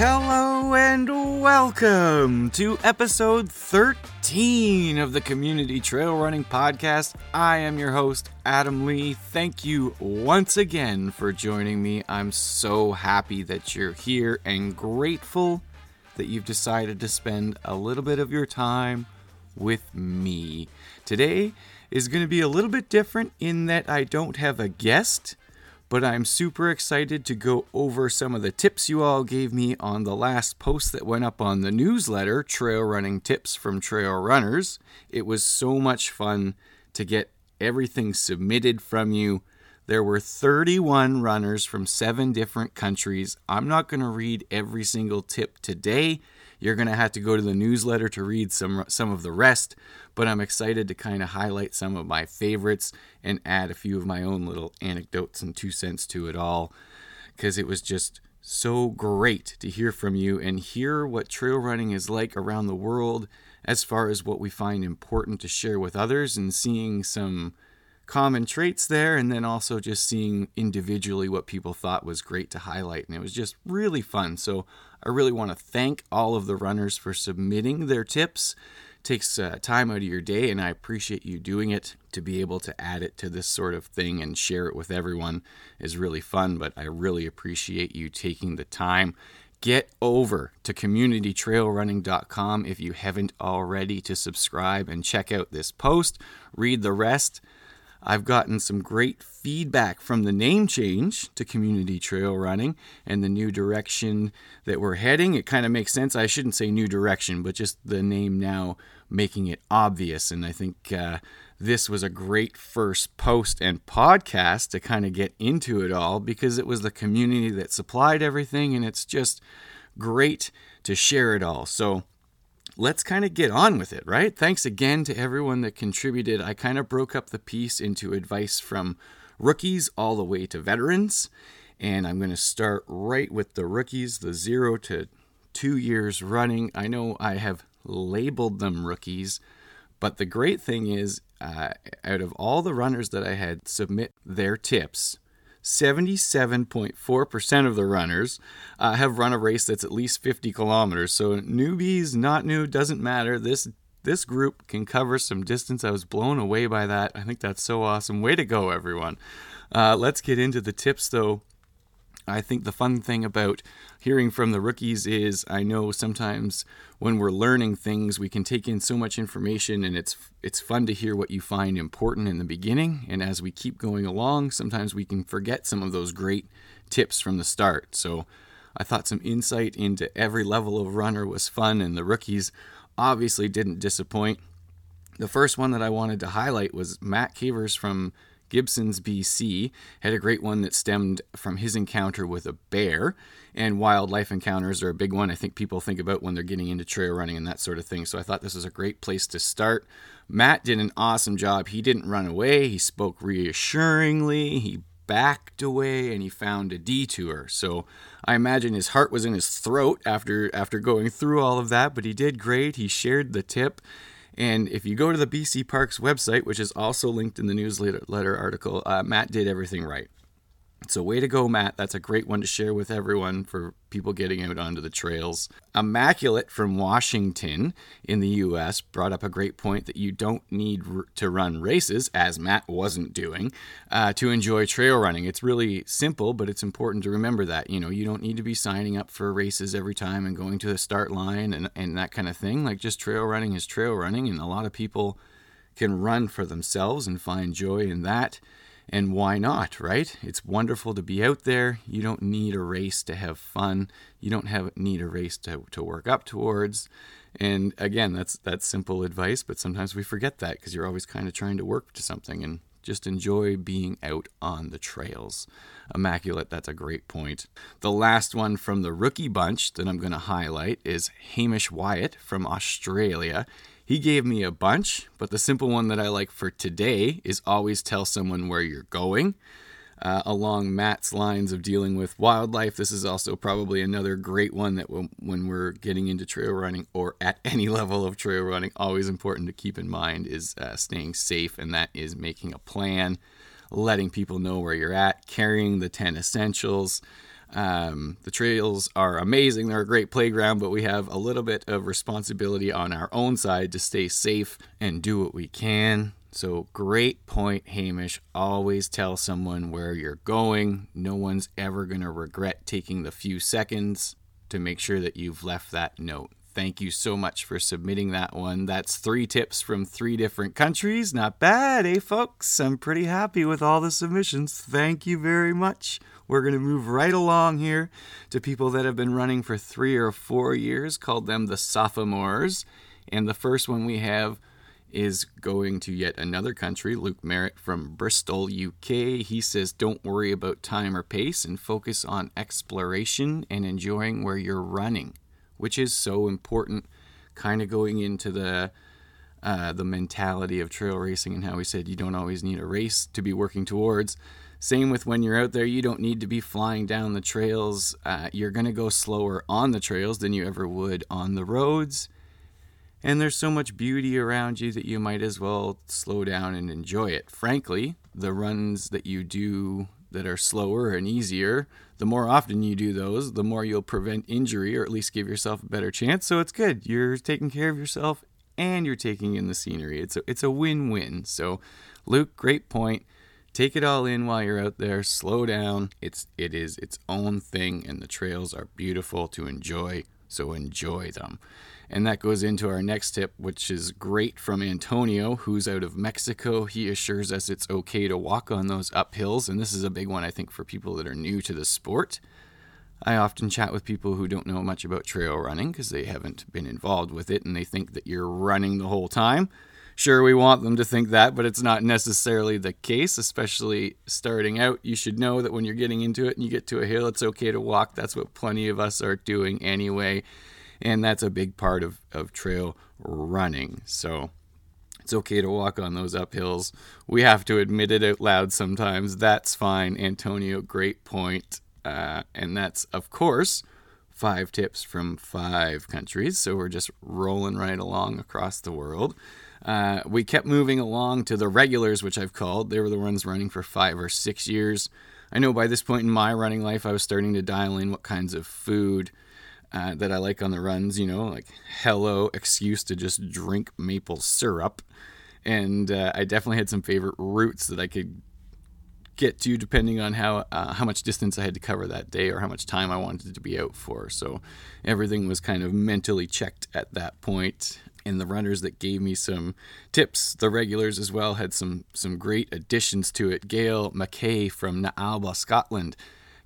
Hello and welcome to episode 13 of the Community Trail Running Podcast. I am your host, Adam Lee. Thank you once again for joining me. I'm so happy that you're here and grateful that you've decided to spend a little bit of your time with me. Today is going to be a little bit different in that I don't have a guest but I'm super excited to go over some of the tips you all gave me on the last post that went up on the newsletter, Trail Running Tips from Trail Runners. It was so much fun to get everything submitted from you. There were 31 runners from seven different countries. I'm not going to read every single tip today. You're going to have to go to the newsletter to read some some of the rest, but I'm excited to kind of highlight some of my favorites and add a few of my own little anecdotes and two cents to it all cuz it was just so great to hear from you and hear what trail running is like around the world as far as what we find important to share with others and seeing some common traits there and then also just seeing individually what people thought was great to highlight and it was just really fun. So i really want to thank all of the runners for submitting their tips. It takes uh, time out of your day and i appreciate you doing it. To be able to add it to this sort of thing and share it with everyone is really fun but i really appreciate you taking the time. Get over to communitytrailrunning.com if you haven't already to subscribe and check out this post. Read the rest I've gotten some great feedback from the name change to Community Trail Running and the new direction that we're heading. It kind of makes sense. I shouldn't say new direction, but just the name now making it obvious. And I think uh, this was a great first post and podcast to kind of get into it all because it was the community that supplied everything, and it's just great to share it all. So, let's kind of get on with it, right? Thanks again to everyone that contributed. I kind of broke up the piece into advice from rookies all the way to veterans. And I'm going to start right with the rookies, the zero to two years running. I know I have labeled them rookies, but the great thing is, uh, out of all the runners that I had submit their tips, 77.4% of the runners uh, have run a race that's at least 50 kilometers. So newbies, not new, doesn't matter. This this group can cover some distance. I was blown away by that. I think that's so awesome. Way to go, everyone. Uh, let's get into the tips, though. I think the fun thing about hearing from the rookies is I know sometimes when we're learning things we can take in so much information and it's it's fun to hear what you find important in the beginning and as we keep going along sometimes we can forget some of those great tips from the start. So I thought some insight into every level of runner was fun and the rookies obviously didn't disappoint. The first one that I wanted to highlight was Matt Cavers from Gibsons, BC, had a great one that stemmed from his encounter with a bear. And wildlife encounters are a big one I think people think about when they're getting into trail running and that sort of thing. So I thought this was a great place to start. Matt did an awesome job. He didn't run away, he spoke reassuringly, he backed away and he found a detour. So I imagine his heart was in his throat after after going through all of that, but he did great. He shared the tip and if you go to the BC Parks website, which is also linked in the newsletter article, uh, Matt did everything right. So, way to go, Matt. That's a great one to share with everyone for people getting out onto the trails. Immaculate from Washington in the US brought up a great point that you don't need r- to run races, as Matt wasn't doing, uh, to enjoy trail running. It's really simple, but it's important to remember that. You know, you don't need to be signing up for races every time and going to the start line and, and that kind of thing. Like, just trail running is trail running, and a lot of people can run for themselves and find joy in that. And why not, right? It's wonderful to be out there. You don't need a race to have fun. You don't have need a race to, to work up towards. And again, that's that's simple advice, but sometimes we forget that because you're always kind of trying to work to something and just enjoy being out on the trails. Immaculate, that's a great point. The last one from the rookie bunch that I'm going to highlight is Hamish Wyatt from Australia. He gave me a bunch, but the simple one that I like for today is always tell someone where you're going. Uh, along Matt's lines of dealing with wildlife, this is also probably another great one that when we're getting into trail running or at any level of trail running, always important to keep in mind is uh, staying safe, and that is making a plan, letting people know where you're at, carrying the 10 essentials. Um, the trails are amazing. They're a great playground, but we have a little bit of responsibility on our own side to stay safe and do what we can. So, great point, Hamish. Always tell someone where you're going. No one's ever going to regret taking the few seconds to make sure that you've left that note. Thank you so much for submitting that one. That's three tips from three different countries. Not bad, eh, folks? I'm pretty happy with all the submissions. Thank you very much. We're going to move right along here to people that have been running for three or four years, called them the sophomores. And the first one we have is going to yet another country. Luke Merritt from Bristol, UK. He says, Don't worry about time or pace and focus on exploration and enjoying where you're running, which is so important. Kind of going into the uh, the mentality of trail racing and how we said you don't always need a race to be working towards. Same with when you're out there, you don't need to be flying down the trails. Uh, you're going to go slower on the trails than you ever would on the roads and there's so much beauty around you that you might as well slow down and enjoy it. Frankly, the runs that you do that are slower and easier, the more often you do those, the more you'll prevent injury or at least give yourself a better chance. So it's good. You're taking care of yourself and you're taking in the scenery. It's a, it's a win-win. So Luke, great point. Take it all in while you're out there. Slow down. It's it is its own thing and the trails are beautiful to enjoy. So enjoy them. And that goes into our next tip, which is great from Antonio, who's out of Mexico. He assures us it's okay to walk on those uphills. And this is a big one, I think, for people that are new to the sport. I often chat with people who don't know much about trail running because they haven't been involved with it and they think that you're running the whole time. Sure, we want them to think that, but it's not necessarily the case, especially starting out. You should know that when you're getting into it and you get to a hill, it's okay to walk. That's what plenty of us are doing anyway and that's a big part of, of trail running. So it's okay to walk on those uphills. We have to admit it out loud sometimes. That's fine, Antonio. Great point. Uh, and that's, of course, five tips from five countries. So we're just rolling right along across the world. Uh, we kept moving along to the regulars, which I've called. They were the ones running for five or six years. I know by this point in my running life, I was starting to dial in what kinds of food uh, that I like on the runs, you know, like hello excuse to just drink maple syrup. And uh, I definitely had some favorite routes that I could get to depending on how uh, how much distance I had to cover that day or how much time I wanted to be out for. So everything was kind of mentally checked at that point. And the runners that gave me some tips, the regulars as well, had some some great additions to it. Gail McKay from Naalba, Scotland,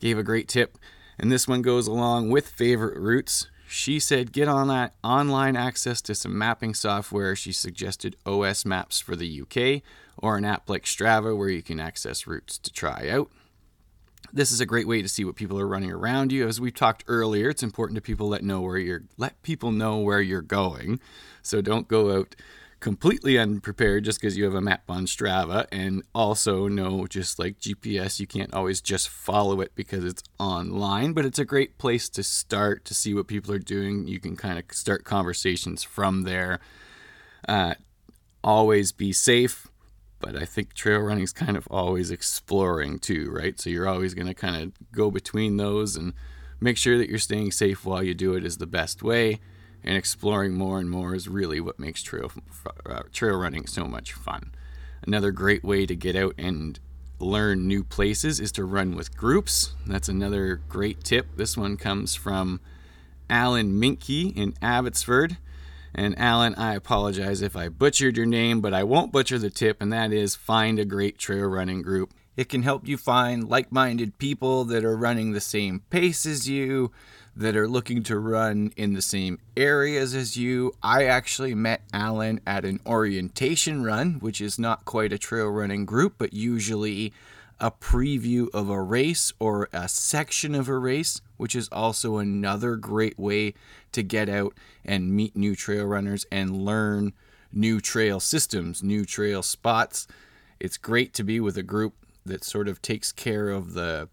gave a great tip and this one goes along with favorite routes. She said get on that online access to some mapping software. She suggested OS Maps for the UK or an app like Strava where you can access routes to try out. This is a great way to see what people are running around you. As we talked earlier, it's important to people let know where you're let people know where you're going. So don't go out completely unprepared just because you have a map on Strava, and also know just like GPS, you can't always just follow it because it's online, but it's a great place to start to see what people are doing. You can kind of start conversations from there. Uh, always be safe, but I think trail running is kind of always exploring too, right? So you're always going to kind of go between those and make sure that you're staying safe while you do it is the best way and exploring more and more is really what makes trail uh, trail running so much fun. Another great way to get out and learn new places is to run with groups. That's another great tip. This one comes from Alan Minky in Abbotsford. And Alan, I apologize if I butchered your name, but I won't butcher the tip, and that is find a great trail running group. It can help you find like minded people that are running the same pace as you, that are looking to run in the same areas as you. I actually met Alan at an orientation run, which is not quite a trail running group, but usually a preview of a race or a section of a race, which is also another great way to get out and meet new trail runners and learn new trail systems, new trail spots. It's great to be with a group that sort of takes care of the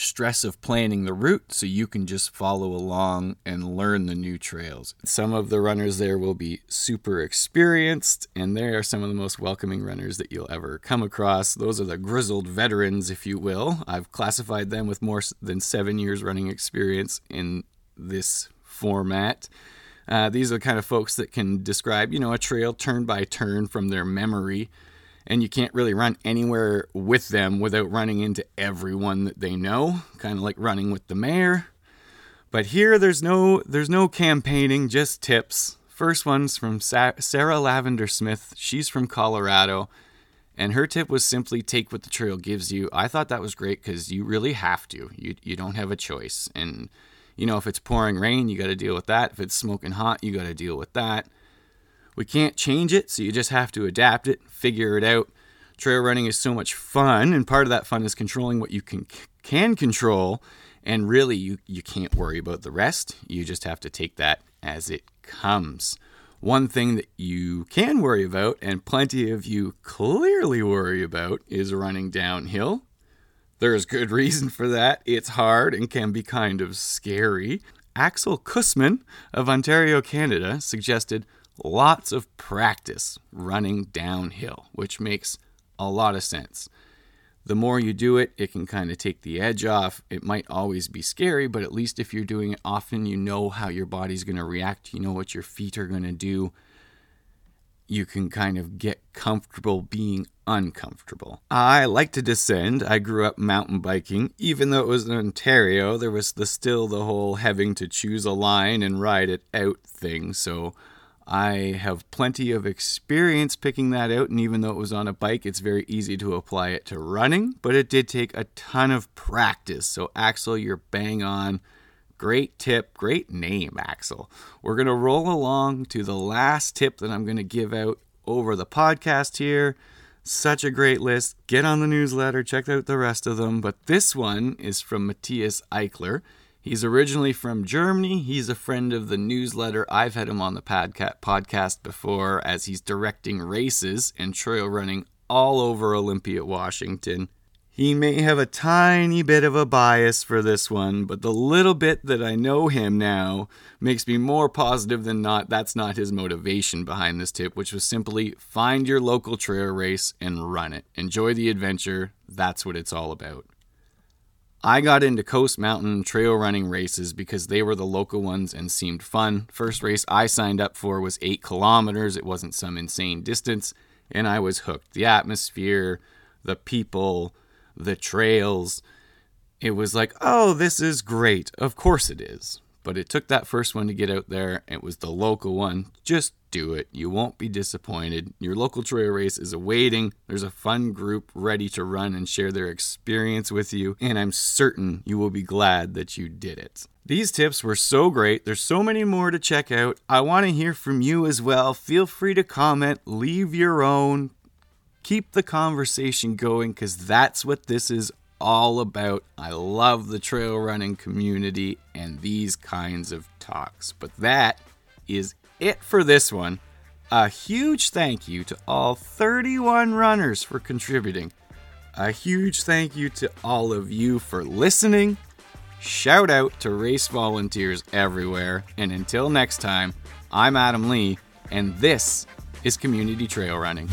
stress of planning the route so you can just follow along and learn the new trails. Some of the runners there will be super experienced, and they are some of the most welcoming runners that you'll ever come across. Those are the grizzled veterans, if you will. I've classified them with more than seven years running experience in this format. Uh, these are the kind of folks that can describe, you know, a trail turn by turn from their memory and you can't really run anywhere with them without running into everyone that they know, kind of like running with the mayor. But here there's no there's no campaigning, just tips. First one's from Sa- Sarah Lavender Smith. She's from Colorado. And her tip was simply take what the trail gives you. I thought that was great because you really have to. You, you don't have a choice. And, you know, if it's pouring rain, you got to deal with that. If it's smoking hot, you got to deal with that. We can't change it, so you just have to adapt it, figure it out. Trail running is so much fun, and part of that fun is controlling what you can can control, and really you you can't worry about the rest. You just have to take that as it comes. One thing that you can worry about, and plenty of you clearly worry about, is running downhill. There's good reason for that. It's hard and can be kind of scary. Axel Kussman of Ontario, Canada, suggested lots of practice running downhill, which makes a lot of sense. The more you do it, it can kind of take the edge off. It might always be scary, but at least if you're doing it often, you know how your body's going to react. You know what your feet are going to do. You can kind of get comfortable being uncomfortable. I like to descend. I grew up mountain biking. Even though it was in Ontario, there was the still the whole having to choose a line and ride it out thing. So I have plenty of experience picking that out, and even though it was on a bike, it's very easy to apply it to running, but it did take a ton of practice. So, Axel, you're bang on. Great tip, great name, Axel. We're going to roll along to the last tip that I'm going to give out over the podcast here. Such a great list. Get on the newsletter, check out the rest of them. But this one is from Matthias Eichler. He's originally from Germany. He's a friend of the newsletter. I've had him on the podcast before as he's directing races and trail running all over Olympia, Washington. He may have a tiny bit of a bias for this one, but the little bit that I know him now makes me more positive than not that's not his motivation behind this tip, which was simply find your local trail race and run it. Enjoy the adventure. That's what it's all about. I got into Coast Mountain trail running races because they were the local ones and seemed fun. First race I signed up for was eight kilometers. It wasn't some insane distance, and I was hooked. The atmosphere, the people, the trails. It was like, oh, this is great. Of course it is. But it took that first one to get out there. It was the local one. Just do it. You won't be disappointed. Your local trail race is awaiting. There's a fun group ready to run and share their experience with you, and I'm certain you will be glad that you did it. These tips were so great. There's so many more to check out. I want to hear from you as well. Feel free to comment, leave your own, keep the conversation going because that's what this is all about. I love the trail running community and these kinds of talks. But that is it for this one. A huge thank you to all 31 runners for contributing. A huge thank you to all of you for listening. Shout out to race volunteers everywhere. And until next time, I'm Adam Lee, and this is Community Trail Running.